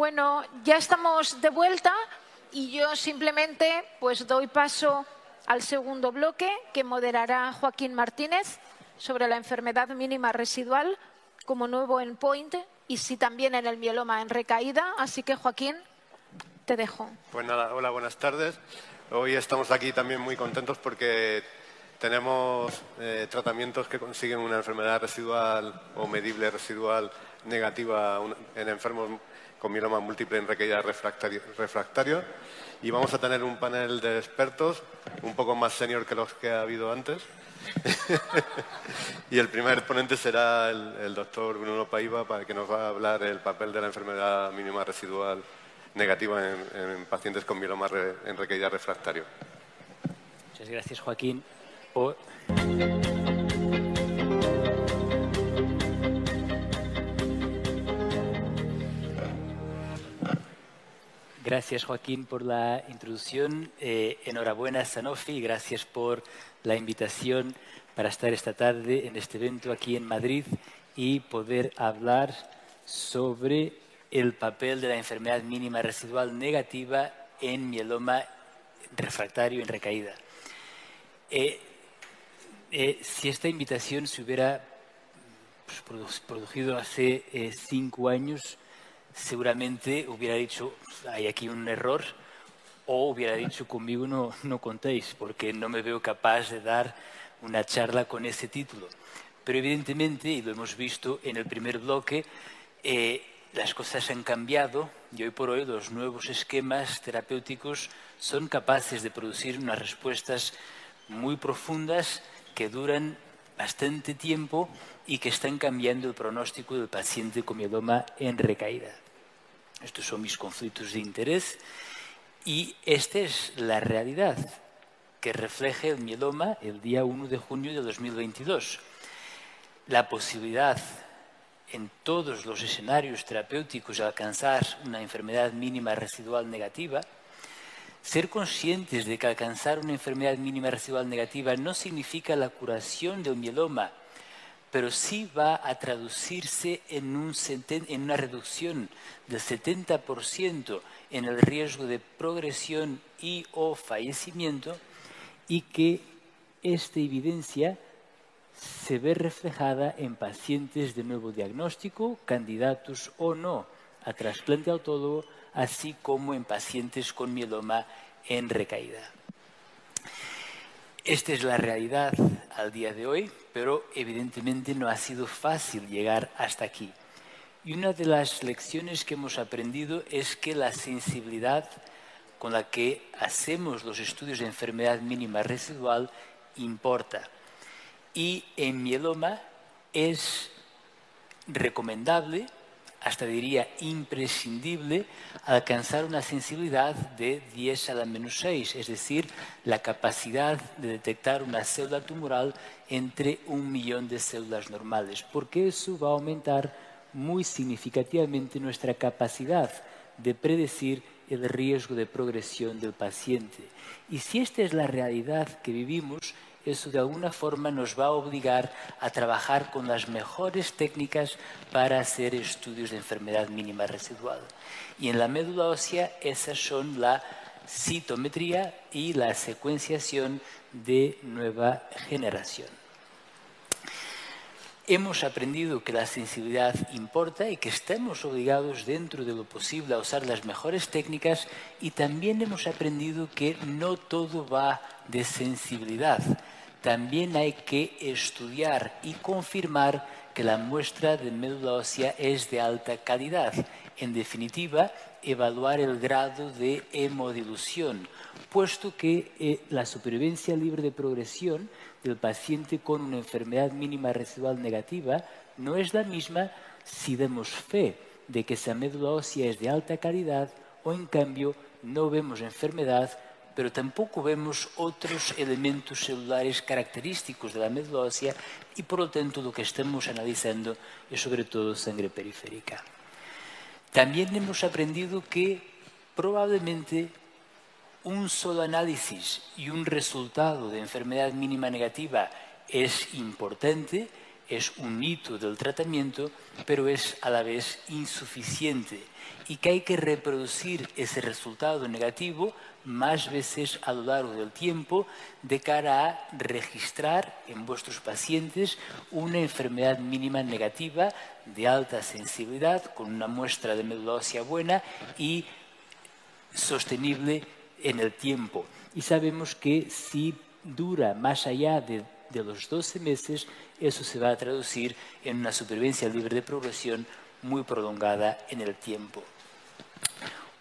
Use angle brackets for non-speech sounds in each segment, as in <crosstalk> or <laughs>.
Bueno, ya estamos de vuelta y yo simplemente pues doy paso al segundo bloque que moderará Joaquín Martínez sobre la enfermedad mínima residual como nuevo endpoint y sí también en el mieloma en recaída. Así que Joaquín, te dejo. Pues nada, hola, buenas tardes. Hoy estamos aquí también muy contentos porque tenemos eh, tratamientos que consiguen una enfermedad residual o medible residual negativa en enfermos con mieloma múltiple en recaída refractario, refractario. Y vamos a tener un panel de expertos, un poco más senior que los que ha habido antes. <laughs> y el primer ponente será el, doctor Bruno Paiva, para que nos va a hablar el papel de la enfermedad mínima residual negativa en, pacientes con mieloma en recaída refractario. Muchas gracias, Joaquín. Gracias Joaquín por la introducción. Eh, enhorabuena Sanofi gracias por la invitación para estar esta tarde en este evento aquí en Madrid y poder hablar sobre el papel de la enfermedad mínima residual negativa en mieloma refractario en recaída. Eh, eh, si esta invitación se hubiera pues, producido hace cinco años, seguramente hubiera dicho, hay aquí un error, o hubiera dicho, conmigo no, no contéis, porque no me veo capaz de dar una charla con ese título. Pero evidentemente, y lo hemos visto en el primer bloque, eh, las cosas han cambiado y hoy por hoy los nuevos esquemas terapéuticos son capaces de producir unas respuestas muy profundas que duran bastante tiempo y que están cambiando el pronóstico del paciente con mieloma en recaída. Estos son mis conflictos de interés y esta es la realidad que refleja el mieloma el día 1 de junio de 2022. La posibilidad en todos los escenarios terapéuticos de alcanzar una enfermedad mínima residual negativa, ser conscientes de que alcanzar una enfermedad mínima residual negativa no significa la curación del mieloma, pero sí va a traducirse en, una reducción del 70% en el riesgo de progresión y o fallecimiento y que esta evidencia se ve reflejada en pacientes de nuevo diagnóstico, candidatos o no a trasplante autólogo, así como en pacientes con mieloma en recaída. Esta es la realidad al día de hoy, pero evidentemente no ha sido fácil llegar hasta aquí. Y una de las lecciones que hemos aprendido es que la sensibilidad con la que hacemos los estudios de enfermedad mínima residual importa. Y en mieloma es recomendable hasta diría imprescindible, alcanzar una sensibilidad de 10 a la menos 6, es decir, la capacidad de detectar una célula tumoral entre un millón de células normales, porque eso va a aumentar muy significativamente nuestra capacidad de predecir el riesgo de progresión del paciente. Y si esta es la realidad que vivimos, eso de alguna forma nos va a obligar a trabajar con las mejores técnicas para hacer estudios de enfermedad mínima residual. Y en la médula ósea esas son la citometría y la secuenciación de nueva generación. Hemos aprendido que la sensibilidad importa y que estamos obligados dentro de lo posible a usar las mejores técnicas y también hemos aprendido que no todo va de sensibilidad. También hay que estudiar y confirmar que la muestra de médula ósea es de alta calidad. En definitiva, evaluar el grado de hemodilución, puesto que eh, la supervivencia libre de progresión del paciente con una enfermedad mínima residual negativa no es la misma si damos fe de que esa médula ósea es de alta calidad o en cambio no vemos enfermedad pero tampoco vemos otros elementos celulares característicos de la médula y por lo tanto lo que estamos analizando es sobre todo sangre periférica. También hemos aprendido que probablemente un solo análisis y un resultado de enfermedad mínima negativa es importante, es un hito del tratamiento, pero es a la vez insuficiente y que hay que reproducir ese resultado negativo más veces a lo largo del tiempo de cara a registrar en vuestros pacientes una enfermedad mínima negativa de alta sensibilidad con una muestra de médula ósea buena y sostenible en el tiempo. Y sabemos que si dura más allá de, de los 12 meses, eso se va a traducir en una supervivencia libre de progresión muy prolongada en el tiempo.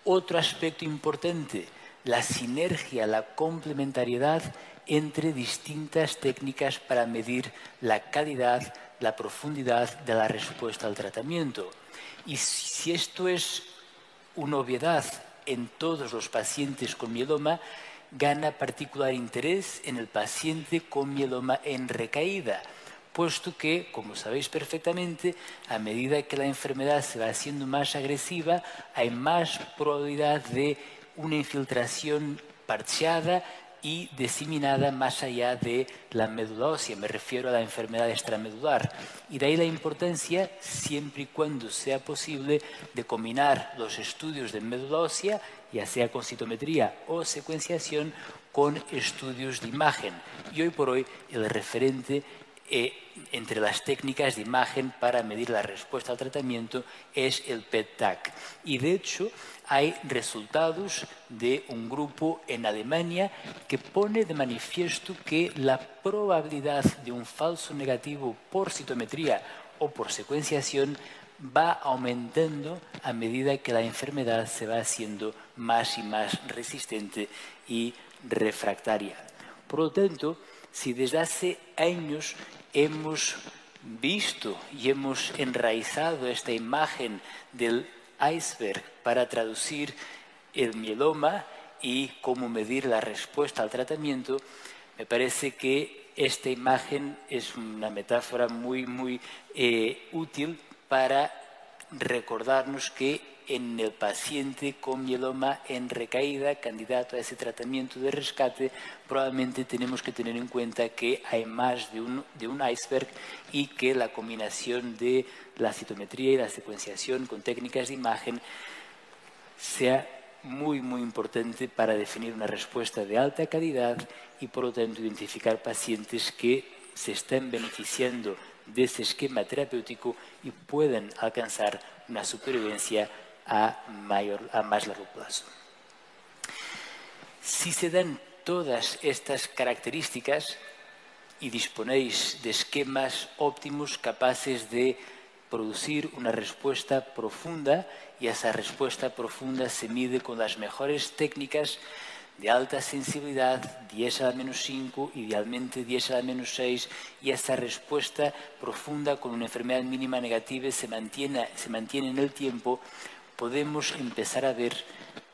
Otro aspecto importante, la sinergia, la complementariedad entre distintas técnicas para medir la calidad, la profundidad de la respuesta al tratamiento. Y si esto es una obviedad en todos los pacientes con mieloma, gana particular interés en el paciente con mieloma en recaída, puesto que, como sabéis perfectamente, a medida que la enfermedad se va haciendo más agresiva, hay más probabilidad de una infiltración parcheada y diseminada más allá de la médula ósea. Me refiero a la enfermedad extramedular. Y de ahí la importancia, siempre y cuando sea posible, de combinar los estudios de médula ósea, ya sea con citometría o secuenciación, con estudios de imagen. Y hoy por hoy el referente eh, entre las técnicas de imagen para medir la respuesta al tratamiento es el PET-TAC. Y de hecho hay resultados de un grupo en Alemania que pone de manifiesto que la probabilidad de un falso negativo por citometría o por secuenciación va aumentando a medida que la enfermedad se va haciendo más y más resistente y refractaria. Por lo tanto, si desde hace años hemos visto y hemos enraizado esta imagen del iceberg para traducir el mieloma y cómo medir la respuesta al tratamiento, me parece que esta imagen es una metáfora muy, muy eh, útil para recordarnos que en el paciente con mieloma en recaída, candidato a ese tratamiento de rescate, probablemente tenemos que tener en cuenta que hay más de un, de un iceberg y que la combinación de la citometría y la secuenciación con técnicas de imagen sea muy, muy importante para definir una respuesta de alta calidad y, por lo tanto, identificar pacientes que se estén beneficiando de ese esquema terapéutico y pueden alcanzar una supervivencia a, mayor, a más largo plazo. Si se dan todas estas características y disponéis de esquemas óptimos capaces de producir una respuesta profunda y esa respuesta profunda se mide con las mejores técnicas de alta sensibilidad, 10 a la menos 5, idealmente 10 a la menos 6, y esa respuesta profunda con una enfermedad mínima negativa se mantiene, se mantiene en el tiempo, podemos empezar a ver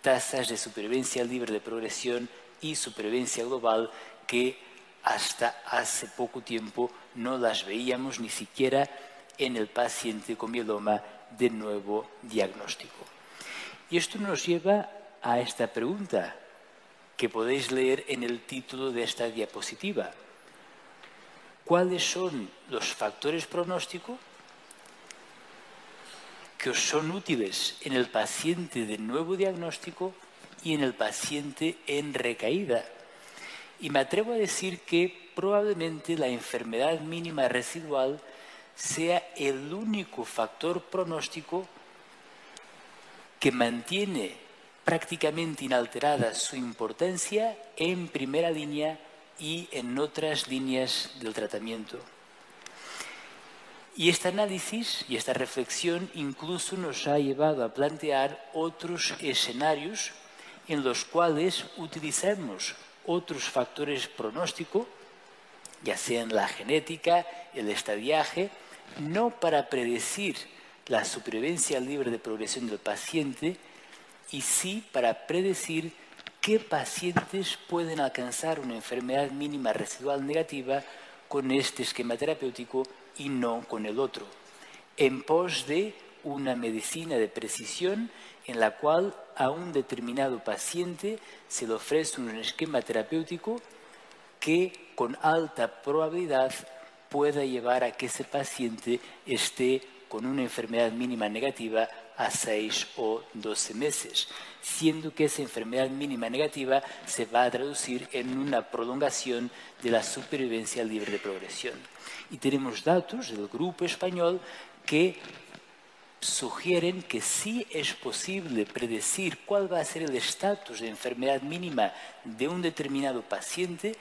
tasas de supervivencia libre de progresión y supervivencia global que hasta hace poco tiempo no las veíamos ni siquiera en el paciente con mieloma de nuevo diagnóstico. Y esto nos lleva a esta pregunta que podéis leer en el título de esta diapositiva. ¿Cuáles son los factores pronósticos que os son útiles en el paciente de nuevo diagnóstico y en el paciente en recaída? Y me atrevo a decir que probablemente la enfermedad mínima residual sea el único factor pronóstico que mantiene prácticamente inalterada su importancia en primera línea y en otras líneas del tratamiento. Y este análisis y esta reflexión incluso nos ha llevado a plantear otros escenarios en los cuales utilizamos otros factores pronóstico, ya sean la genética, el estadiaje, no para predecir la supervivencia libre de progresión del paciente, y sí para predecir qué pacientes pueden alcanzar una enfermedad mínima residual negativa con este esquema terapéutico y no con el otro, en pos de una medicina de precisión en la cual a un determinado paciente se le ofrece un esquema terapéutico que con alta probabilidad pueda llevar a que ese paciente esté con una enfermedad mínima negativa a 6 o 12 meses, siendo que esa enfermedad mínima negativa se va a traducir en una prolongación de la supervivencia libre de progresión. Y tenemos datos del grupo español que sugieren que sí es posible predecir cuál va a ser el estatus de enfermedad mínima de un determinado paciente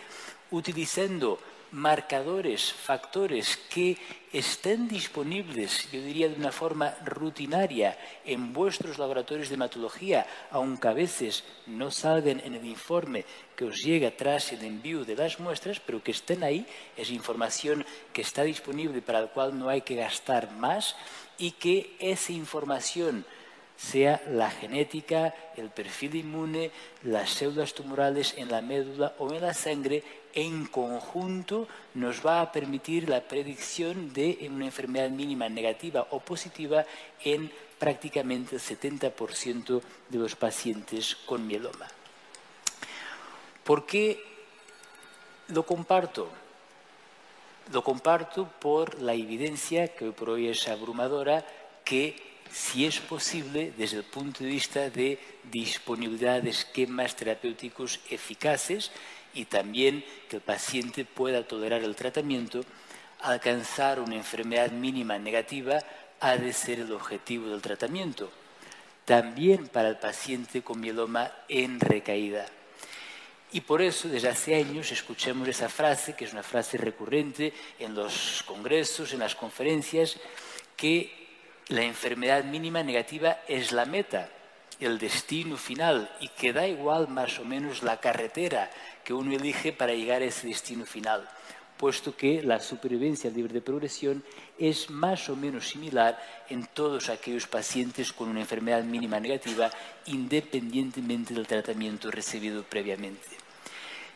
utilizando marcadores, factores que estén disponibles, yo diría de una forma rutinaria, en vuestros laboratorios de hematología, aunque a veces no salgan en el informe que os llega tras el envío de las muestras, pero que estén ahí, es información que está disponible para la cual no hay que gastar más y que esa información sea la genética, el perfil inmune, las células tumorales en la médula o en la sangre, en conjunto nos va a permitir la predicción de una enfermedad mínima negativa o positiva en prácticamente el 70% de los pacientes con mieloma. ¿Por qué lo comparto? Lo comparto por la evidencia que hoy por hoy es abrumadora que si es posible desde el punto de vista de disponibilidad de esquemas terapéuticos eficaces y también que el paciente pueda tolerar el tratamiento, alcanzar una enfermedad mínima negativa ha de ser el objetivo del tratamiento. También para el paciente con mieloma en recaída. Y por eso, desde hace años, escuchamos esa frase, que es una frase recurrente en los congresos, en las conferencias, que la enfermedad mínima negativa es la meta, el destino final, y que da igual más o menos la carretera que uno elige para llegar a ese destino final, puesto que la supervivencia libre de progresión es más o menos similar en todos aquellos pacientes con una enfermedad mínima negativa, independientemente del tratamiento recibido previamente.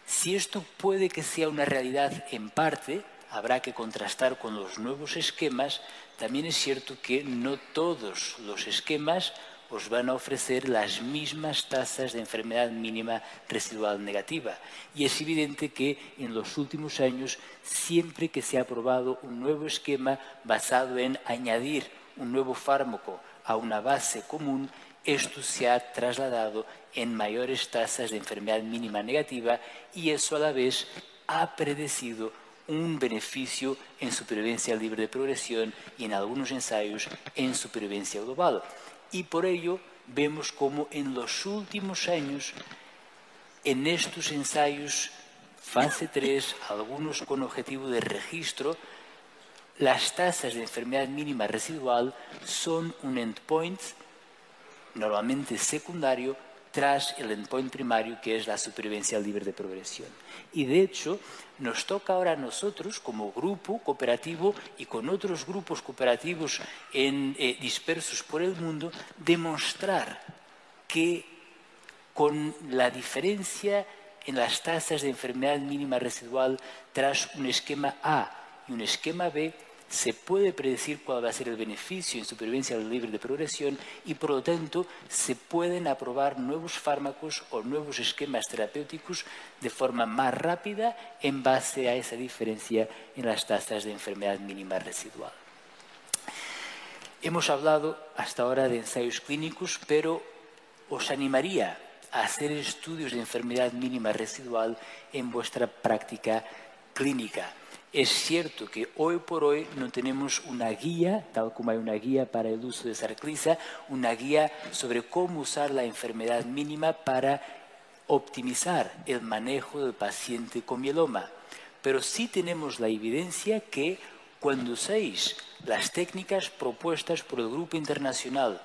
Si esto puede que sea una realidad en parte, habrá que contrastar con los nuevos esquemas, también es cierto que no todos los esquemas os van a ofrecer las mismas tasas de enfermedad mínima residual negativa. Y es evidente que en los últimos años, siempre que se ha aprobado un nuevo esquema basado en añadir un nuevo fármaco a una base común, esto se ha trasladado en mayores tasas de enfermedad mínima negativa y eso a la vez ha predecido un beneficio en supervivencia libre de progresión y en algunos ensayos en supervivencia global. Y por ello vemos como en los últimos años, en estos ensayos, fase 3, algunos con objetivo de registro, las tasas de enfermedad mínima residual son un endpoint normalmente secundario tras el endpoint primario que es la supervivencia libre de progresión. Y de hecho, nos toca ahora a nosotros, como grupo cooperativo y con otros grupos cooperativos eh, dispersos por el mundo, demostrar que con la diferencia en las tasas de enfermedad mínima residual tras un esquema A y un esquema B, se puede predecir cuál va a ser el beneficio en supervivencia libre de progresión y, por lo tanto, se pueden aprobar nuevos fármacos o nuevos esquemas terapéuticos de forma más rápida en base a esa diferencia en las tasas de enfermedad mínima residual. Hemos hablado hasta ahora de ensayos clínicos, pero os animaría a hacer estudios de enfermedad mínima residual en vuestra práctica clínica es cierto que hoy por hoy no tenemos una guía, tal como hay una guía para el uso de sarclisa, una guía sobre cómo usar la enfermedad mínima para optimizar el manejo del paciente con mieloma. Pero sí tenemos la evidencia que cuando uséis las técnicas propuestas por el Grupo Internacional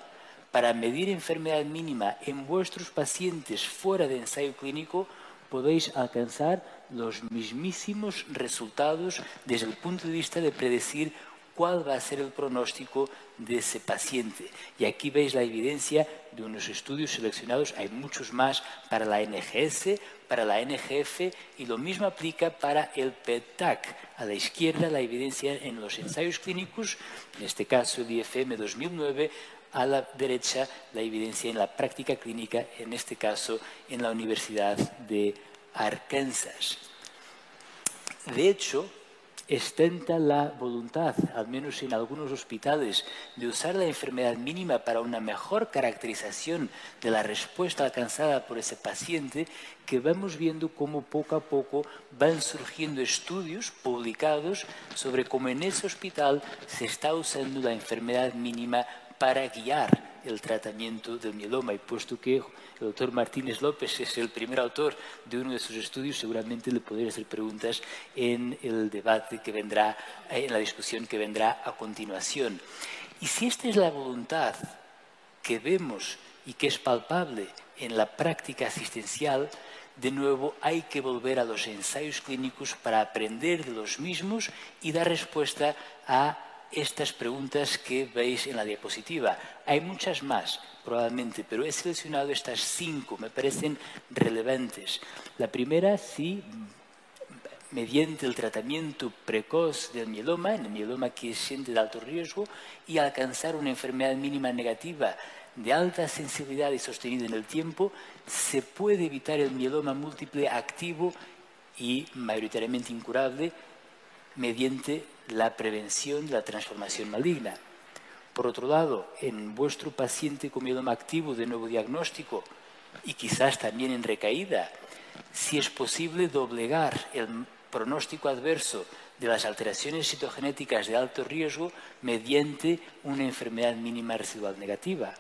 para medir enfermedad mínima en vuestros pacientes fuera de ensayo clínico, podéis alcanzar los mismísimos resultados desde el punto de vista de predecir cuál va a ser el pronóstico de ese paciente. Y aquí veis la evidencia de unos estudios seleccionados, hay muchos más para la NGS, para la NGF y lo mismo aplica para el PET-TAC. A la izquierda la evidencia en los ensayos clínicos, en este caso el IFM 2009, a la derecha la evidencia en la práctica clínica, en este caso en la Universidad de Arkansas. De hecho, estenta la voluntad, al menos en algunos hospitales, de usar la enfermedad mínima para una mejor caracterización de la respuesta alcanzada por ese paciente, que vamos viendo cómo poco a poco van surgiendo estudios publicados sobre cómo en ese hospital se está usando la enfermedad mínima para guiar el tratamiento del mieloma y puesto que el doctor Martínez López es el primer autor de uno de sus estudios, seguramente le podré hacer preguntas en el debate que vendrá, en la discusión que vendrá a continuación. Y si esta es la voluntad que vemos y que es palpable en la práctica asistencial, de nuevo hay que volver a los ensayos clínicos para aprender de los mismos y dar respuesta a estas preguntas que veis en la diapositiva. Hay muchas más, probablemente, pero he seleccionado estas cinco, me parecen relevantes. La primera, si mediante el tratamiento precoz del mieloma, el mieloma quiescente de alto riesgo, y alcanzar una enfermedad mínima negativa de alta sensibilidad y sostenida en el tiempo, se puede evitar el mieloma múltiple activo y mayoritariamente incurable mediante la prevención de la transformación maligna. Por otro lado, en vuestro paciente con mieloma activo de nuevo diagnóstico y quizás también en recaída, si es posible doblegar el pronóstico adverso de las alteraciones citogenéticas de alto riesgo mediante una enfermedad mínima residual negativa.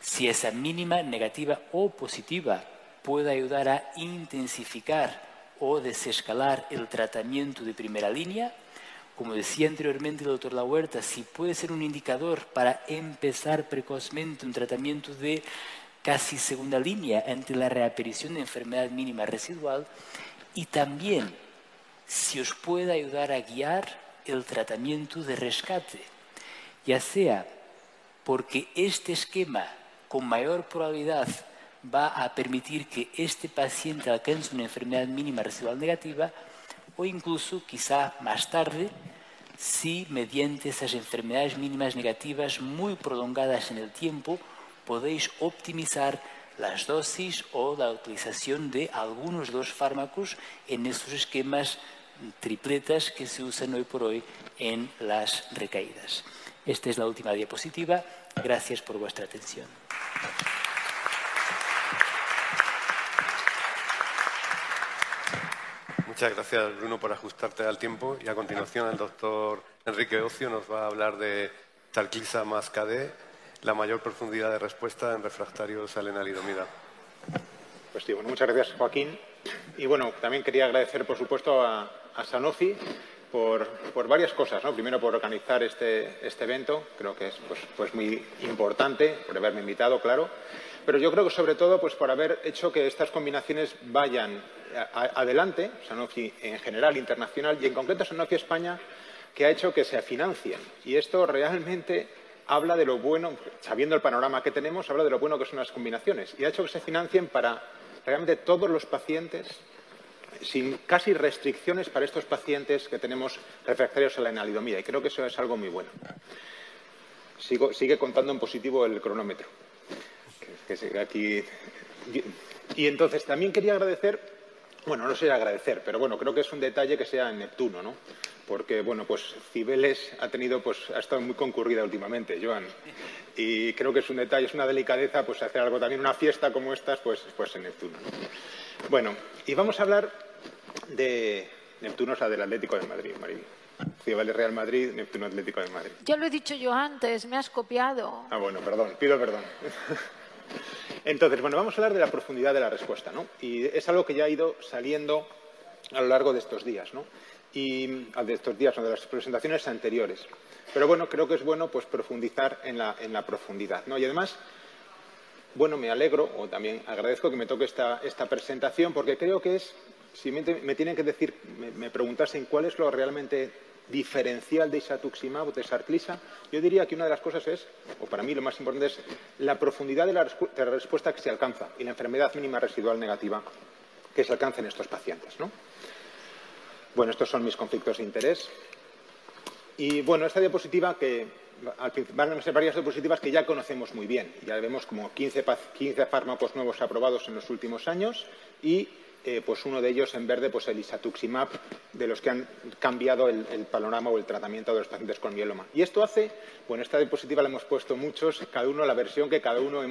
Si esa mínima negativa o positiva puede ayudar a intensificar o desescalar el tratamiento de primera línea, como decía anteriormente el doctor La Huerta, si puede ser un indicador para empezar precozmente un tratamiento de casi segunda línea ante la reaparición de enfermedad mínima residual y también si os puede ayudar a guiar el tratamiento de rescate, ya sea porque este esquema con mayor probabilidad va a permitir que este paciente alcance una enfermedad mínima residual negativa o incluso quizá más tarde si mediante esas enfermedades mínimas negativas muy prolongadas en el tiempo podéis optimizar las dosis o la utilización de algunos de los fármacos en estos esquemas tripletas que se usan hoy por hoy en las recaídas. Esta es la última diapositiva. Gracias por vuestra atención. Muchas gracias, Bruno, por ajustarte al tiempo. Y a continuación, el doctor Enrique Ocio nos va a hablar de talquiza más KD, la mayor profundidad de respuesta en refractarios a lenalidomida. Pues sí, muchas gracias, Joaquín. Y bueno, también quería agradecer, por supuesto, a, Sanofi por, varias cosas. ¿no? Primero, por organizar este, este evento, creo que es pues, pues muy importante, por haberme invitado, claro pero yo creo que sobre todo pues por haber hecho que estas combinaciones vayan adelante, Sanofi en general, internacional, y en concreto Sanofi España, que ha hecho que se financien. Y esto realmente habla de lo bueno, sabiendo el panorama que tenemos, habla de lo bueno que son las combinaciones. Y ha hecho que se financien para realmente todos los pacientes, sin casi restricciones para estos pacientes que tenemos refractarios a la enalidomida. Y creo que eso es algo muy bueno. sigue contando en positivo el cronómetro que aquí. Y entonces también quería agradecer, bueno, no sé agradecer, pero bueno, creo que es un detalle que sea en Neptuno, ¿no? Porque, bueno, pues Cibeles ha tenido, pues, ha estado muy concurrida últimamente, Joan. Y creo que es un detalle, es una delicadeza, pues, hacer algo también, una fiesta como estas, pues, pues en Neptuno. Bueno, y vamos a hablar de Neptuno, o sea, del Atlético de Madrid, María. Cibeles Real Madrid, Neptuno Atlético de Madrid. Ya lo he dicho yo antes, me has copiado. Ah, bueno, perdón, pido perdón. <laughs> Entonces, bueno, vamos a hablar de la profundidad de la respuesta, ¿no? Y es algo que ya ha ido saliendo a lo largo de estos días, ¿no? Y ah, de estos días, o de las presentaciones anteriores. Pero bueno, creo que es bueno pues profundizar en la, profundidad, ¿no? Y además, bueno, me alegro o también agradezco que me toque esta, presentación porque creo que es, si me, tienen que decir, me preguntasen cuál es lo realmente diferencial de isatuximab o de sarclisa, yo diría que una de las cosas es, o para mí lo más importante es, la profundidad de la, respuesta que se alcanza y la enfermedad mínima residual negativa que se alcanza en estos pacientes. Bueno, estos son mis conflictos de interés. Y bueno, esta diapositiva que van a ser varias diapositivas que ya conocemos muy bien. Ya vemos como 15, 15 fármacos nuevos aprobados en los últimos años y eh, pues uno de ellos en verde, pues el isatuximab, de los que han cambiado el, panorama o el tratamiento de los pacientes con mieloma. Y esto hace, bueno, esta diapositiva la hemos puesto muchos, cada uno la versión que cada uno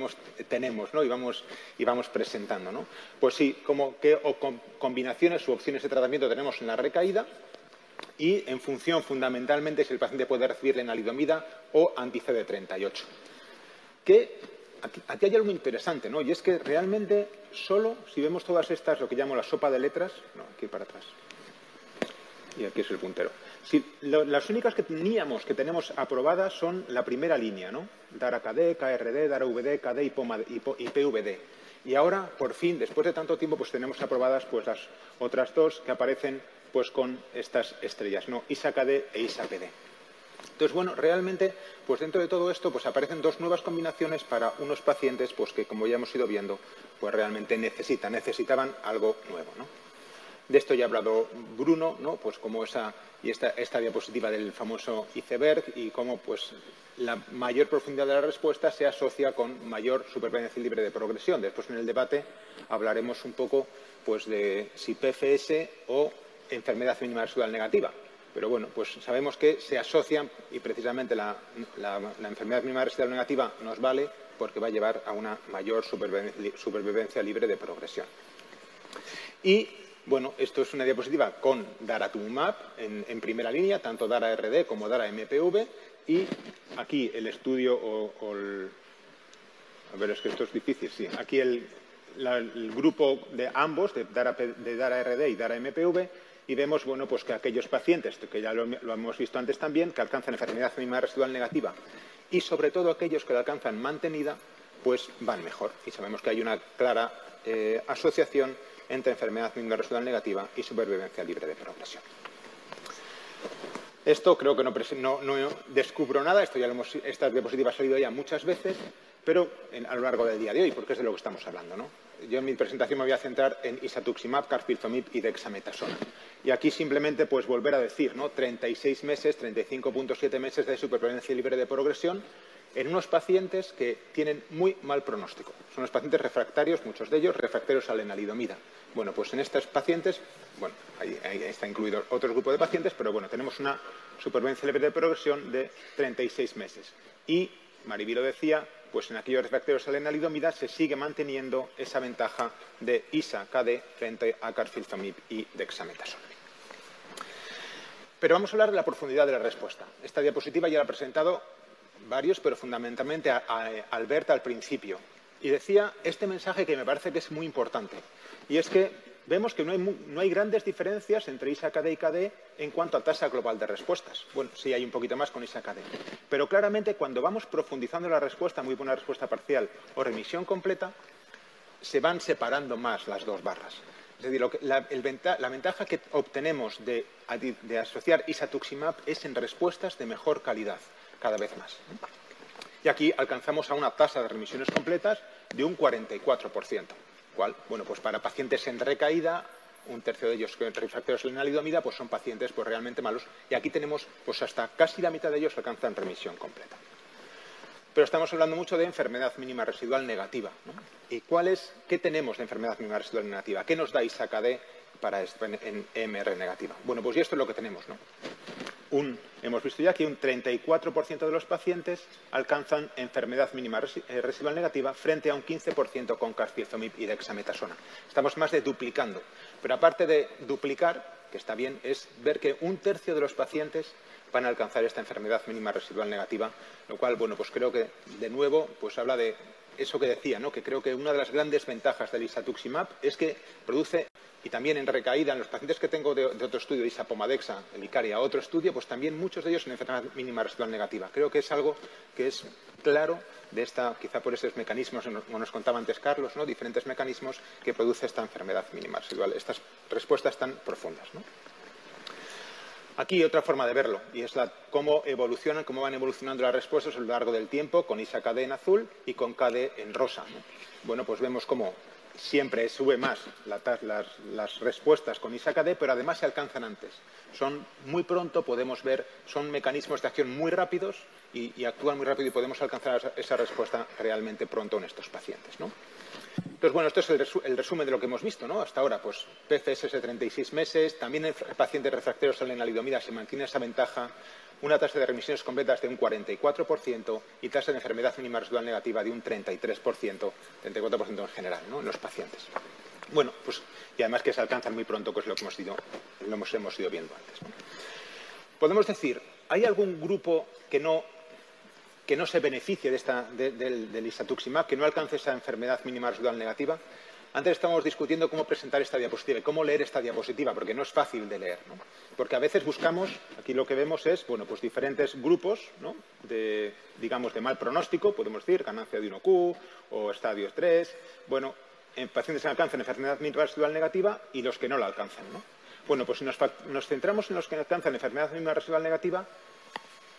tenemos, ¿no? Y vamos, y vamos presentando, ¿no? Pues sí, como que o combinaciones u opciones de tratamiento tenemos en la recaída y en función fundamentalmente si el paciente puede recibir lenalidomida o anti-CD38. Que aquí, hay algo interesante, ¿no? Y es que realmente solo, si vemos todas estas, lo que llamo la sopa de letras, no, aquí para atrás, y aquí es el puntero. Si, las únicas que teníamos, que tenemos aprobadas son la primera línea, ¿no? DARA-KD, KRD, DARA-VD, KD y, PVD. Y ahora, por fin, después de tanto tiempo, pues tenemos aprobadas pues, las otras dos que aparecen pues, con estas estrellas, ¿no? ISA-KD e ISA-PD. Entonces, bueno, realmente, pues dentro de todo esto, pues aparecen dos nuevas combinaciones para unos pacientes, pues que como ya hemos ido viendo, pues realmente necesitan, necesitaban algo nuevo, ¿no? De esto ya ha hablado Bruno, ¿no? Pues como esa y esta, esta diapositiva del famoso iceberg y cómo pues la mayor profundidad de la respuesta se asocia con mayor supervivencia libre de progresión. Después en el debate hablaremos un poco pues de si PFS o enfermedad mínima residual negativa. Pero bueno, pues sabemos que se asocian y precisamente la, enfermedad mínima residual negativa nos vale porque va a llevar a una mayor supervivencia, libre de progresión. Y bueno, esto es una diapositiva con daratumumab en, primera línea, tanto DARA-RD como DARA-MPV, y aquí el estudio o, el... A ver, es que esto es difícil, sí. Aquí el, grupo de ambos, de DARA-RD y DARA-MPV, y vemos bueno, pues que aquellos pacientes, que ya lo, hemos visto antes también, que alcanzan enfermedad mínima residual negativa y sobre todo aquellos que la alcanzan mantenida, pues van mejor. Y sabemos que hay una clara eh, asociación entre enfermedad mínima residual negativa y supervivencia libre de progresión. Esto creo que no, descubro nada, esto ya lo hemos, esta diapositiva ha salido ya muchas veces, pero a lo largo del día de hoy, porque es de lo que estamos hablando. ¿no? Yo en mi presentación me voy a centrar en isatuximab, carfilzomib y dexametasona. Y aquí simplemente pues volver a decir, ¿no? 36 meses, 35.7 meses de supervivencia libre de progresión en unos pacientes que tienen muy mal pronóstico. Son los pacientes refractarios, muchos de ellos refractarios a la lenalidomida. Bueno, pues en estos pacientes, bueno, ahí, ahí, está incluido otro grupo de pacientes, pero bueno, tenemos una supervivencia libre de progresión de 36 meses. Y Mariby lo decía, pues en aquellos refractarios a la enalidomida se sigue manteniendo esa ventaja de ISA-KD frente a carfilzomib y dexametasona. Pero vamos a hablar de la profundidad de la respuesta. Esta diapositiva ya la ha presentado varios, pero fundamentalmente a, Alberta al principio. Y decía este mensaje que me parece que es muy importante. Y es que vemos que no hay, grandes diferencias entre ISA-KD y KD en cuanto a tasa global de respuestas. Bueno, sí hay un poquito más con ISA-KD. Pero claramente cuando vamos profundizando la respuesta, muy buena respuesta parcial o remisión completa, se van separando más las dos barras. Es decir, la, ventaja que obtenemos de, asociar isatuximab es en respuestas de mejor calidad, cada vez más. Y aquí alcanzamos a una tasa de remisiones completas de un 44%. Bueno, pues para pacientes en recaída, un tercio de ellos refractarios a la pues son pacientes pues realmente malos. Y aquí tenemos, pues hasta casi la mitad de ellos alcanzan remisión completa. Pero estamos hablando mucho de enfermedad mínima residual negativa. ¿Y cuál es, qué tenemos de enfermedad mínima residual negativa? ¿Qué nos da ISACAD para en, EMR negativa? Bueno, pues esto es lo que tenemos. ¿no? Hemos visto ya que un 34% de los pacientes alcanzan enfermedad mínima eh, residual negativa frente a un 15% con carfilzomib y dexametasona. Estamos más de duplicando. Pero aparte de duplicar, que está bien, es ver que un tercio de los pacientes van a alcanzar esta enfermedad mínima residual negativa, lo cual, bueno, pues creo que, de nuevo, pues habla de eso que decía, ¿no? que creo que una de las grandes ventajas del isatuximab es que produce, y también en recaída, en los pacientes que tengo de, otro estudio, isapomadexa, el Icaria, otro estudio, pues también muchos de ellos en enfermedad mínima residual negativa. Creo que es algo que es claro de esta, quizá por esos mecanismos, como nos contaba antes Carlos, ¿no? diferentes mecanismos que produce esta enfermedad mínima residual, estas respuestas tan profundas. Aquí otra forma de verlo, y es la, cómo evolucionan, cómo van evolucionando las respuestas a lo largo del tiempo con ISA-KD en azul y con KD en rosa. Bueno, pues vemos cómo siempre sube más las, respuestas con ISA-KD, pero además se alcanzan antes. Son muy pronto, podemos ver, son mecanismos de acción muy rápidos y, actúan muy rápido y podemos alcanzar esa respuesta realmente pronto en estos pacientes. ¿no? Entonces, bueno, esto es el, resumen de lo que hemos visto, ¿no? Hasta ahora, pues PCS de 36 meses, también en pacientes refractarios a la lenalidomida se mantiene esa ventaja, una tasa de remisiones completas de un 44% y tasa de enfermedad mínima residual negativa de un 33%, 34% en general, ¿no? En los pacientes. Bueno, pues, y además que se alcanzan muy pronto, pues lo que hemos ido, lo hemos, ido viendo antes. Podemos decir, ¿hay algún grupo que no que no se beneficie de esta, del, isatuximab, que no alcance esa enfermedad mínima residual negativa. Antes estábamos discutiendo cómo presentar esta diapositiva y cómo leer esta diapositiva, porque no es fácil de leer. Porque a veces buscamos, aquí lo que vemos es, bueno, pues diferentes grupos, de, digamos, de mal pronóstico, podemos decir, ganancia de 1Q o estadio 3, bueno, en pacientes que alcanzan enfermedad mínima residual negativa y los que no la alcanzan. Bueno, pues si nos, nos centramos en los que alcanzan enfermedad mínima residual negativa,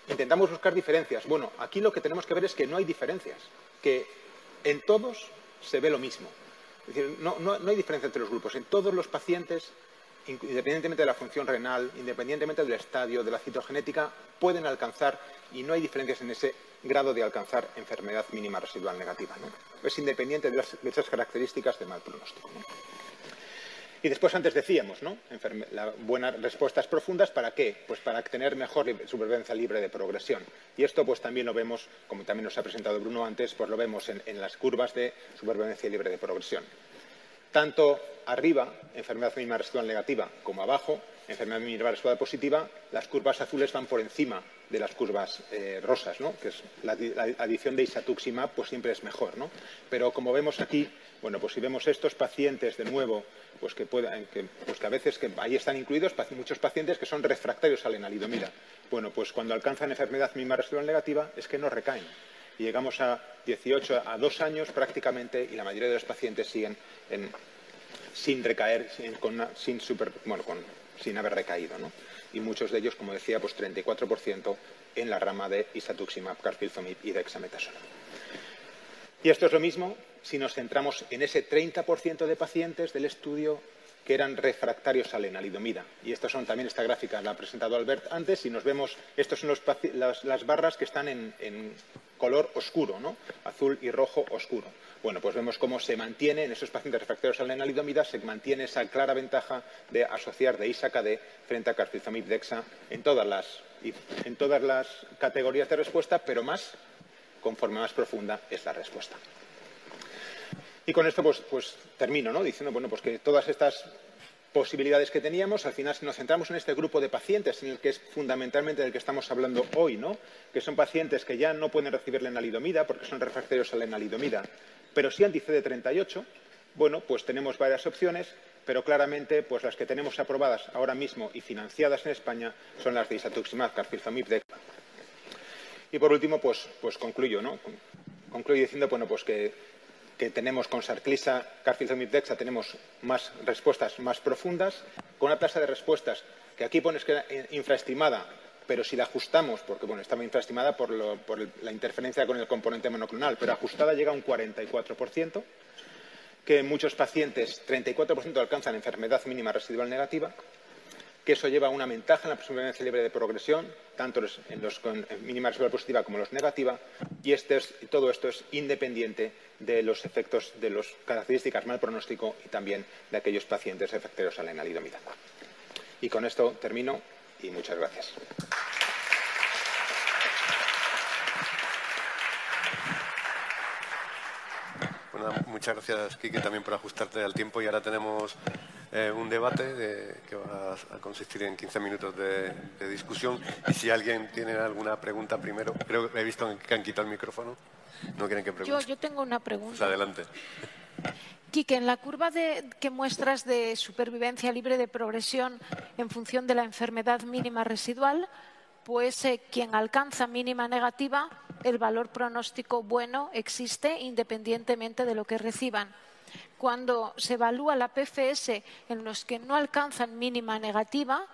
intentamos buscar diferencias. Bueno, aquí lo que tenemos que ver es que no hay diferencias, que en todos se ve lo mismo. Es decir, no, hay diferencia entre los grupos. En todos los pacientes, independientemente de la función renal, independientemente del estadio, de la citogenética, pueden alcanzar, y no hay diferencias en ese grado de alcanzar enfermedad mínima residual negativa. Es independiente de, esas características de mal pronóstico. Y después antes decíamos, ¿no? buenas respuestas profundas, ¿para qué? Pues para tener mejor supervivencia libre de progresión. Y esto pues también lo vemos, como también nos ha presentado Bruno antes, pues lo vemos en, las curvas de supervivencia libre de progresión. Tanto arriba, enfermedad mínima residual negativa, como abajo, enfermedad mínima residual positiva, las curvas azules van por encima de las curvas eh, rosas, ¿no? que es la, adición de isatuximab pues siempre es mejor. ¿no? Pero como vemos aquí, bueno, pues si vemos estos pacientes de nuevo pues que, pues que a veces que ahí están incluidos muchos pacientes que son refractarios a la enalidomida. Bueno, pues cuando alcanzan enfermedad mínima residual negativa es que no recaen. Y llegamos a 18 a 2 años prácticamente y la mayoría de los pacientes siguen sin recaer, sin, sin haber recaído. ¿no? Y muchos de ellos, como decía, pues 34% en la rama de isatuximab, carfilzomib y dexametasona. Y esto es lo mismo si nos centramos en ese 30% de pacientes del estudio que eran refractarios a la enalidomida. Y estas son también esta gráfica, la ha presentado Albert antes, y nos vemos, estas son las, barras que están en, color oscuro, ¿no? azul y rojo oscuro. Bueno, pues vemos cómo se mantiene en esos pacientes refractarios a la enalidomida, se mantiene esa clara ventaja de asociar de ISA-KD frente a carfilzomib dexa en todas las, en todas las categorías de respuesta, pero más conforme más profunda es la respuesta. Y con esto pues, pues, termino, ¿no? Diciendo, bueno, pues que todas estas posibilidades que teníamos, al final si nos centramos en este grupo de pacientes, en el que es fundamentalmente del que estamos hablando hoy, ¿no? Que son pacientes que ya no pueden recibir la enalidomida porque son refractarios a la enalidomida, pero sí anti-CD38, bueno, pues tenemos varias opciones, pero claramente pues las que tenemos aprobadas ahora mismo y financiadas en España son las de isatuximab, carfilzomib, Y por último, pues, pues concluyo, ¿no? Concluyo diciendo, bueno, pues que que tenemos con Sarclisa, Carfilzomib Dexa, tenemos más respuestas más profundas, con una tasa de respuestas que aquí pones que era infraestimada, pero si la ajustamos, porque bueno, estaba infraestimada por, por la interferencia con el componente monoclonal, pero ajustada llega a un 44%, que en muchos pacientes 34% alcanzan enfermedad mínima residual negativa, que eso lleva a una ventaja en la supervivencia libre de progresión, tanto en los con mínima residual positiva como los negativa, y este todo esto es independiente de los efectos de las características mal pronóstico y también de aquellos pacientes efecteros a la enalidomida. Y con esto termino y muchas gracias. muchas gracias, Kike, también por ajustarte al tiempo y ahora tenemos eh, un debate que va a consistir en 15 minutos de, discusión. Y si alguien tiene alguna pregunta primero, creo que he visto que han quitado el micrófono. ¿No quieren que pregunte? Yo, yo tengo una pregunta. Pues adelante. Quique, en la curva de, que muestras de supervivencia libre de progresión en función de la enfermedad mínima residual, pues eh, quien alcanza mínima negativa, el valor pronóstico bueno existe independientemente de lo que reciban cuando se evalúa la PFS en los que no alcanzan mínima negativa,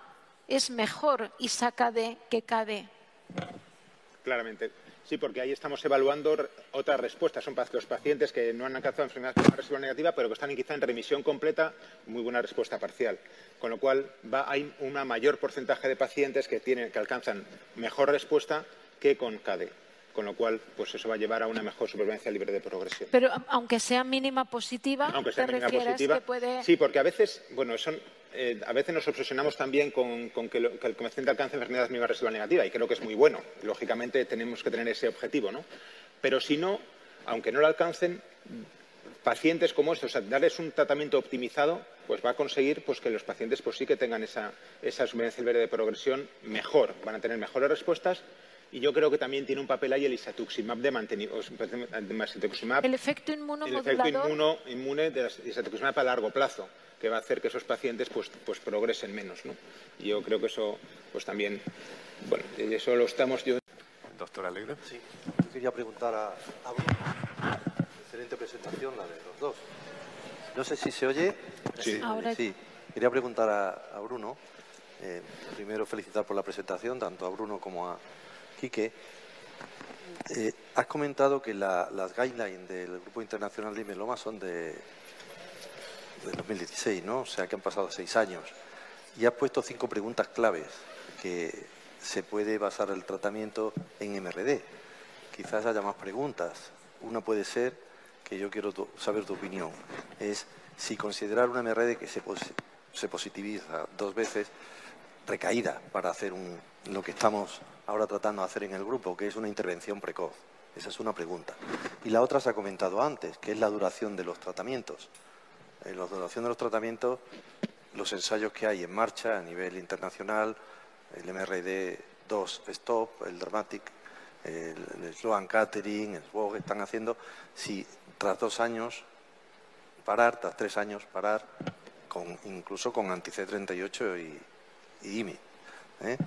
es mejor ISACADE que CADE. Claramente. Sí, porque ahí estamos evaluando otras respuestas. Son los pacientes que no han alcanzado enfermedad residual negativa, pero que están quizá en remisión completa, muy buena respuesta parcial. Con lo cual, hay un mayor porcentaje de pacientes que, tienen, que alcanzan mejor respuesta que con CADE con lo cual pues eso va a llevar a una mejor supervivencia libre de progresión. Pero aunque sea mínima positiva, aunque sea mínima positiva, sí, porque a veces, bueno, son, eh, a veces nos obsesionamos también con, que, el paciente alcance enfermedad mínima residual negativa y creo que es muy bueno. Lógicamente tenemos que tener ese objetivo, ¿no? Pero si no, aunque no lo alcancen, pacientes como estos, darles un tratamiento optimizado, pues va a conseguir pues, que los pacientes pues, sí que tengan esa, esa supervivencia libre de progresión mejor, van a tener mejores respuestas y yo creo que también tiene un papel ahí el isatuximab de mantenimiento. El efecto inmunomodulador. El efecto inmuno, inmune de isatuximab a largo plazo, que va a hacer que esos pacientes pues, pues progresen menos. ¿no? Y yo creo que eso pues también, bueno, eso lo estamos yo. Doctor Alegre. Sí, quería preguntar a, a Bruno. Excelente presentación la de los dos. No sé si se oye. Sí. sí. Quería preguntar a, Bruno. Eh, primero felicitar por la presentación, tanto a Bruno como a, Quique, eh, has comentado que las guidelines del Grupo Internacional de Mieloma son de, 2016, ¿no? O sea, que han pasado seis años. Y has puesto cinco preguntas claves que se puede basar el tratamiento en MRD. Quizás haya más preguntas. Una puede ser, que yo quiero saber tu opinión, es si considerar una MRD que se positiviza dos veces, recaída para hacer un, lo que estamos ahora tratando de hacer en el grupo, que es una intervención precoz. Esa es una pregunta. Y la otra se ha comentado antes, que es la duración de los tratamientos. En la duración de los tratamientos, los ensayos que hay en marcha a nivel internacional, el MRD2 Stop, el Dramatic, el, Sloan Catering, el SWOG, están haciendo, si tras dos años parar, tras tres años parar, con, incluso con anti-C38 y, y IMI. ¿eh?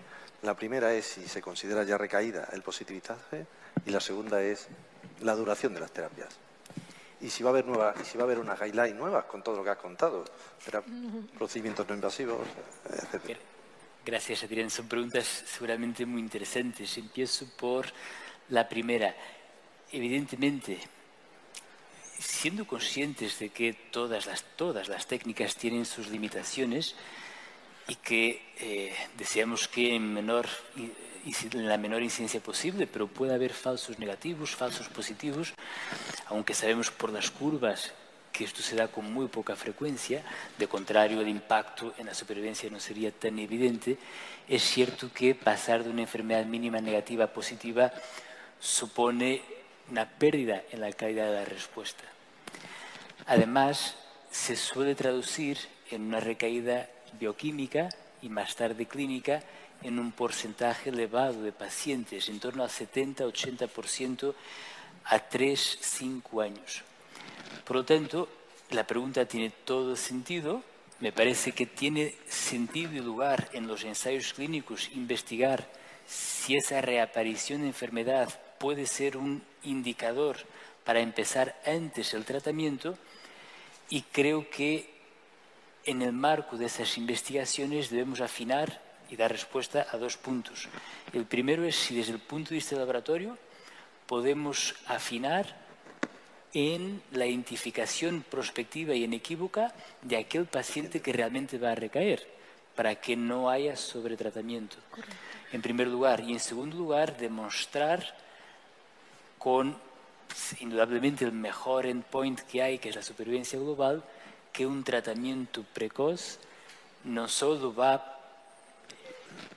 La primera es si se considera ya recaída el positivizaje y la segunda es la duración de las terapias. Y si va a haber nueva, y si va a haber unas guidelines nuevas con todo lo que has contado, procedimientos no invasivos, etc. Gracias, Adrián. Son preguntas seguramente muy interesantes. Empiezo por la primera. Evidentemente, siendo conscientes de que todas las, todas las técnicas tienen sus limitaciones, y que eh, deseamos que en, menor, en la menor incidencia posible, pero puede haber falsos negativos, falsos positivos, aunque sabemos por las curvas que esto se da con muy poca frecuencia, de contrario el impacto en la supervivencia no sería tan evidente, es cierto que pasar de una enfermedad mínima negativa a positiva supone una pérdida en la calidad de la respuesta. Además, se suele traducir en una recaída bioquímica y más tarde clínica en un porcentaje elevado de pacientes, en torno al 70-80% a 3-5 años. Por lo tanto, la pregunta tiene todo sentido. Me parece que tiene sentido y lugar en los ensayos clínicos investigar si esa reaparición de enfermedad puede ser un indicador para empezar antes el tratamiento y creo que en el marco de esas investigaciones debemos afinar y dar respuesta a dos puntos. El primero es si desde el punto de vista del laboratorio podemos afinar en la identificación prospectiva y inequívoca de aquel paciente que realmente va a recaer, para que no haya sobretratamiento. En primer lugar. Y en segundo lugar, demostrar con indudablemente el mejor endpoint que hay, que es la supervivencia global, que un tratamiento precoz no solo va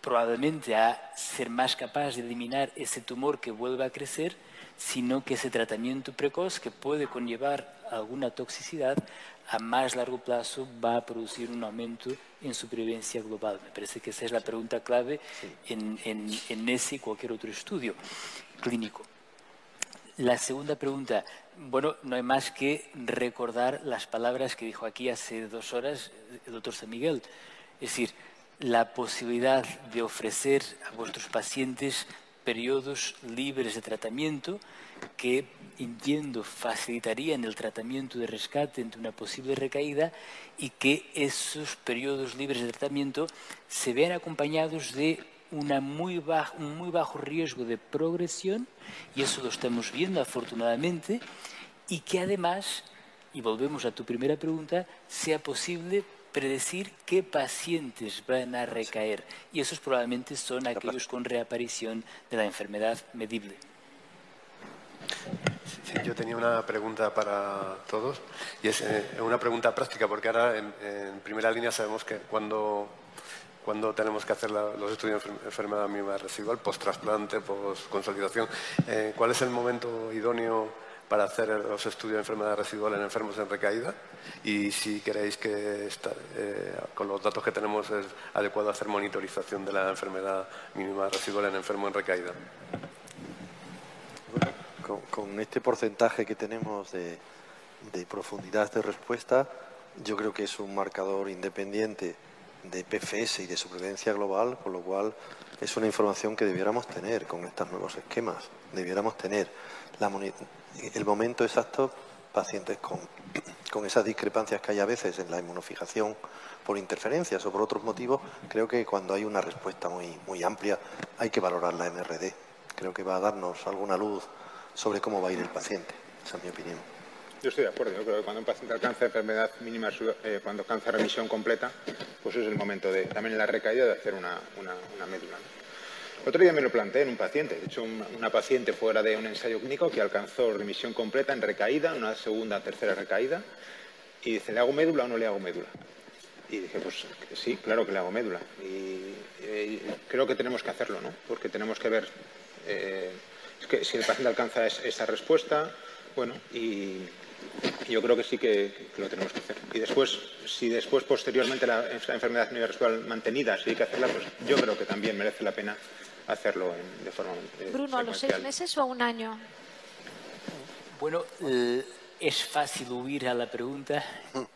probablemente a ser más capaz de eliminar ese tumor que vuelve a crecer, sino que ese tratamiento precoz, que puede conllevar alguna toxicidad, a más largo plazo va a producir un aumento en supervivencia global. Me parece que esa es la pregunta clave en, en, en ese y cualquier otro estudio clínico. La segunda pregunta, bueno, no hay más que recordar las palabras que dijo aquí hace dos horas el doctor San Miguel. Es decir, la posibilidad de ofrecer a vuestros pacientes periodos libres de tratamiento que entiendo facilitarían el tratamiento de rescate ante una posible recaída y que esos periodos libres de tratamiento se vean acompañados de una muy bajo, un muy bajo riesgo de progresión, y eso lo estamos viendo afortunadamente, y que además, y volvemos a tu primera pregunta, sea posible predecir qué pacientes van a recaer. Y esos probablemente son aquellos con reaparición de la enfermedad medible. yo tenía una pregunta para todos y es eh, una pregunta práctica porque ahora en, primera línea sabemos que cuando, cuando tenemos que hacer los estudios de enfermedad mínima residual, post-trasplante, post-consolidación, eh, ¿cuál es el momento idóneo para hacer los estudios de enfermedad residual en enfermos en recaída y si queréis que eh, con los datos que tenemos es adecuado hacer monitorización de la enfermedad mínima residual en enfermo en recaída. con, este porcentaje que tenemos de, de profundidad de respuesta, yo creo que es un marcador independiente de PFS y de supervivencia global, con lo cual es una información que debiéramos tener con estos nuevos esquemas. Debiéramos tener el momento exacto pacientes con, <clears throat> con esas discrepancias que hay a veces en la inmunofijación por interferencias o por otros motivos, creo que cuando hay una respuesta muy, muy amplia hay que valorar la MRD. Creo que va a darnos alguna luz sobre cómo va a ir el paciente. Esa es mi opinión. Yo estoy de acuerdo. Yo creo que cuando un paciente alcanza enfermedad mínima, eh, cuando alcanza remisión completa, pues es el momento de, también en la recaída, de hacer una, una, médula. Otro día me lo planteé en un paciente. De hecho, una paciente fuera de un ensayo clínico que alcanzó remisión completa en recaída, una segunda, tercera recaída, y dice, ¿le hago médula o no le hago médula? Y dije, pues sí, claro que le hago médula. Y, creo que tenemos que hacerlo, ¿no? Porque tenemos que ver eh, si el paciente alcanza esa respuesta, bueno, y, yo creo que sí que, lo tenemos que hacer. Y después, si después posteriormente la, enfermedad residual mantenida, si hay que hacerla, pues yo creo que también merece la pena hacerlo de forma eh, Bruno, ¿a los seis meses o a un año? Bueno, eh, es fácil huir a la pregunta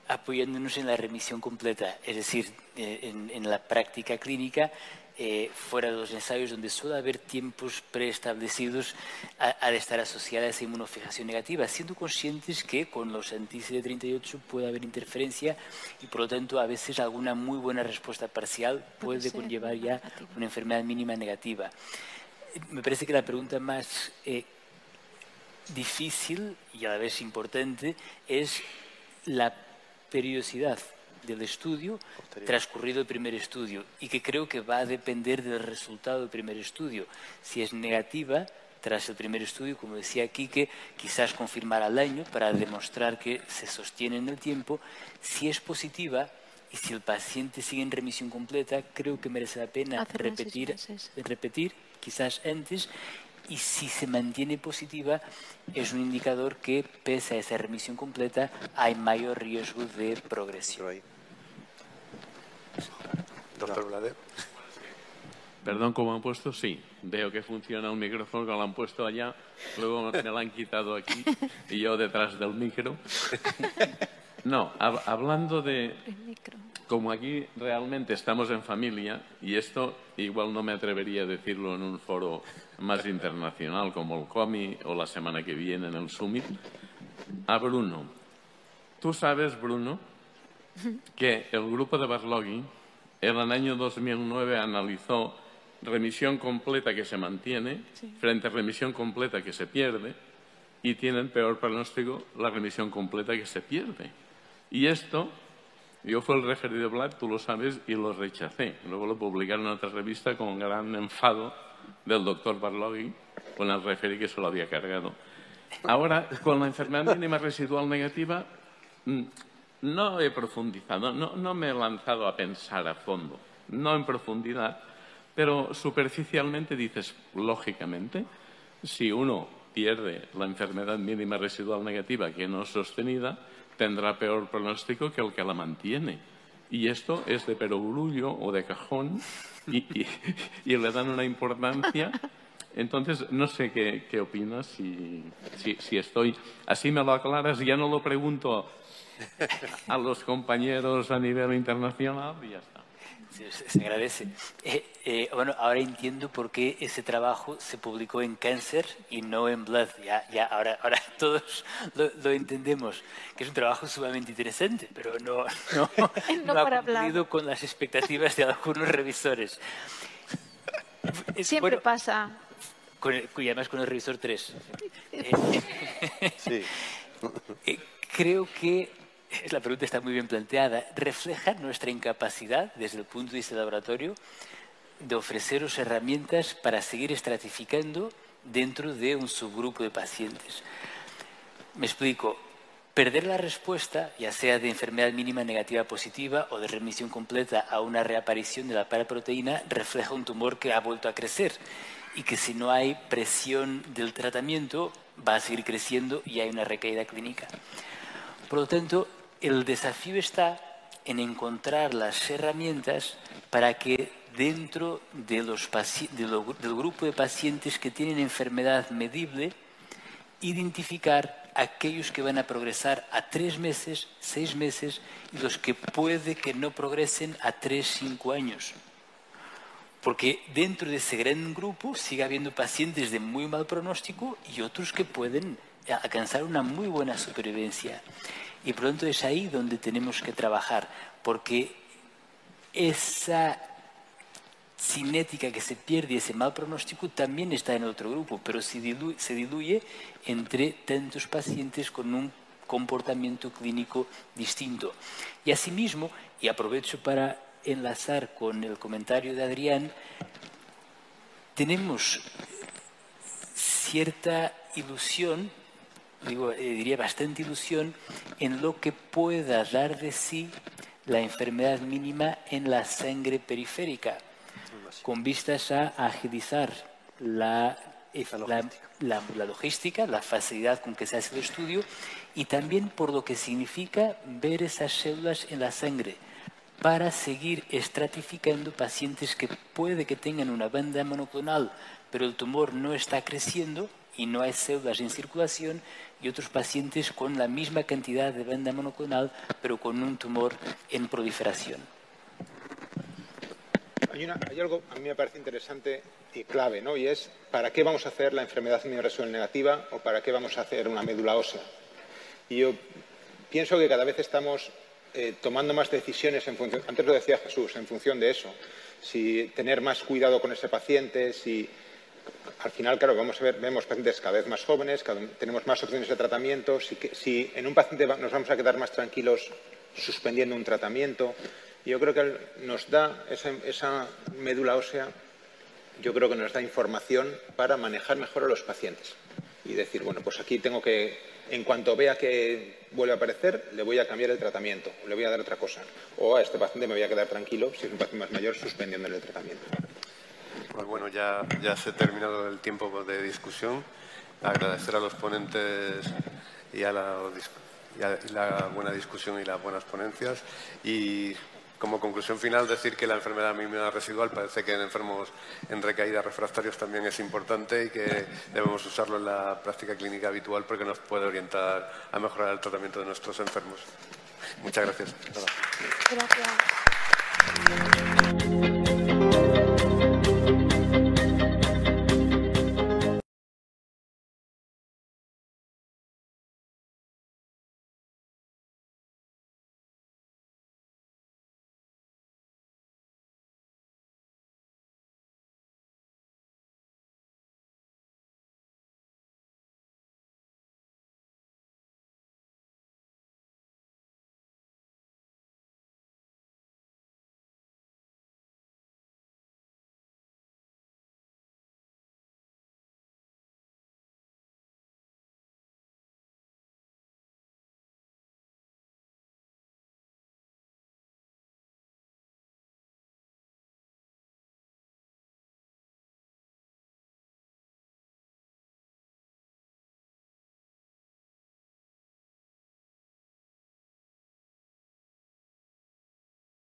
apoyándonos en la remisión completa. Es decir, eh, en la práctica clínica eh, fuera de los ensayos donde suele haber tiempos preestablecidos al estar asociada a esa inmunofijación negativa, siendo conscientes que con los anti-CD38 puede haber interferencia y por lo tanto a veces alguna muy buena respuesta parcial puede conllevar ya una enfermedad mínima negativa. Me parece que la pregunta más eh, difícil y a la vez importante es la periodicidad del estudio transcurrido el primer estudio y que creo que va a depender del resultado del primer estudio. Si es negativa, tras el primer estudio, como decía Quique, quizás confirmar al año para demostrar que se sostiene en el tiempo. Si es positiva y si el paciente sigue en remisión completa, creo que merece la pena repetir, repetir, quizás antes. Y si se mantiene positiva, es un indicador que, pese a esa remisión completa, hay mayor riesgo de progresión. Doctor Blader. Perdón, ¿cómo han puesto? Sí, veo que funciona un micrófono que lo han puesto allá, luego me lo han quitado aquí y yo detrás del micro. No, hablando de... Como aquí realmente estamos en familia, y esto igual no me atrevería a decirlo en un foro más internacional como el COMI o la semana que viene en el Summit, a Bruno. Tú sabes, Bruno, que el grupo de Barlogui en el año 2009 analizó remisión completa que se mantiene frente a remisión completa que se pierde y tienen peor pronóstico la remisión completa que se pierde. Y esto, yo fui el referido Black, tú lo sabes, y lo rechacé. Luego lo publicaron en otra revista con gran enfado del doctor Barlogui con el referi que se lo había cargado. Ahora, con la enfermedad mínima residual negativa, mm, no he profundizado, no, me he lanzado a pensar a fondo, no en profundidad, pero superficialmente dices, lógicamente, si uno pierde la enfermedad mínima residual negativa que no es sostenida, tendrá peor pronóstico que el que la mantiene. Y esto es de perogrullo o de cajón y, le dan una importancia. Entonces, no sé qué, opinas, si, si, estoy... Así me lo aclaras, ya no lo pregunto <laughs> a los compañeros a nivel internacional y ya está. se, agradece. Eh, eh, bueno, ahora entiendo por qué ese trabajo se publicó en Cancer y no en Blood. Ya, ya ahora, ahora <laughs> todos lo, entendemos, que es un trabajo sumamente interesante, pero no, no, <laughs> no, ha cumplido con las expectativas de algunos revisores. Siempre pasa. Con y además con el revisor 3. sí. creo que <laughs> la pregunta está muy bien planteada, refleja nuestra incapacidad desde el punto de vista laboratorio de ofreceros herramientas para seguir estratificando dentro de un subgrupo de pacientes. Me explico. Perder la respuesta, ya sea de enfermedad mínima negativa positiva o de remisión completa a una reaparición de la paraproteína, refleja un tumor que ha vuelto a crecer y que si no hay presión del tratamiento va a seguir creciendo y hay una recaída clínica. Por lo tanto, el desafío está en encontrar las herramientas para que dentro del grupo de pacientes que tienen enfermedad medible, identificar aquellos que van a progresar a tres meses, seis meses y los que puede que no progresen a tres, cinco años. Porque dentro de ese gran grupo sigue habiendo pacientes de muy mal pronóstico y otros que pueden alcanzar una muy buena supervivencia. Y pronto es ahí donde tenemos que trabajar, porque esa cinética que se pierde, ese mal pronóstico, también está en otro grupo, pero se diluye, se diluye entre tantos pacientes con un comportamiento clínico distinto. Y asimismo, y aprovecho para enlazar con el comentario de Adrián, tenemos cierta ilusión digo, eh, diría bastante ilusión en lo que pueda dar de sí la enfermedad mínima en la sangre periférica, con vistas a agilizar la, la, la, logística, la facilidad con que se hace el estudio y también por lo que significa ver esas células en la sangre para seguir estratificando pacientes que puede que tengan una banda monoclonal, pero el tumor no está creciendo y no hay células en circulación y otros pacientes con la misma cantidad de banda monoclonal, pero con un tumor en proliferación. Hay, algo a mí me parece interesante y clave, ¿no? Y es ¿para qué vamos a hacer la enfermedad inmunorenal negativa o para qué vamos a hacer una médula ósea? Y yo pienso que cada vez estamos eh, tomando más decisiones en función, antes lo decía Jesús, en función de eso. Si tener más cuidado con ese paciente, si al final, claro, vamos a ver, vemos pacientes cada vez más jóvenes, tenemos más opciones de tratamiento. Si, en un paciente nos vamos a quedar más tranquilos suspendiendo un tratamiento, yo creo que nos da esa, médula ósea, yo creo que nos da información para manejar mejor a los pacientes y decir, bueno, pues aquí tengo que, en cuanto vea que vuelve a aparecer, le voy a cambiar el tratamiento, le voy a dar otra cosa. O a este paciente me voy a quedar tranquilo, si es un paciente más mayor, suspendiéndole el tratamiento. Pues bueno, ya, ya se ha terminado el tiempo de discusión. Agradecer a los ponentes y a la, la buena discusión y las buenas ponencias. Y como conclusión final, decir que la enfermedad mínima residual parece que en enfermos en recaída refractarios también es importante y que debemos usarlo en la práctica clínica habitual porque nos puede orientar a mejorar el tratamiento de nuestros enfermos. Muchas gracias. Gracias.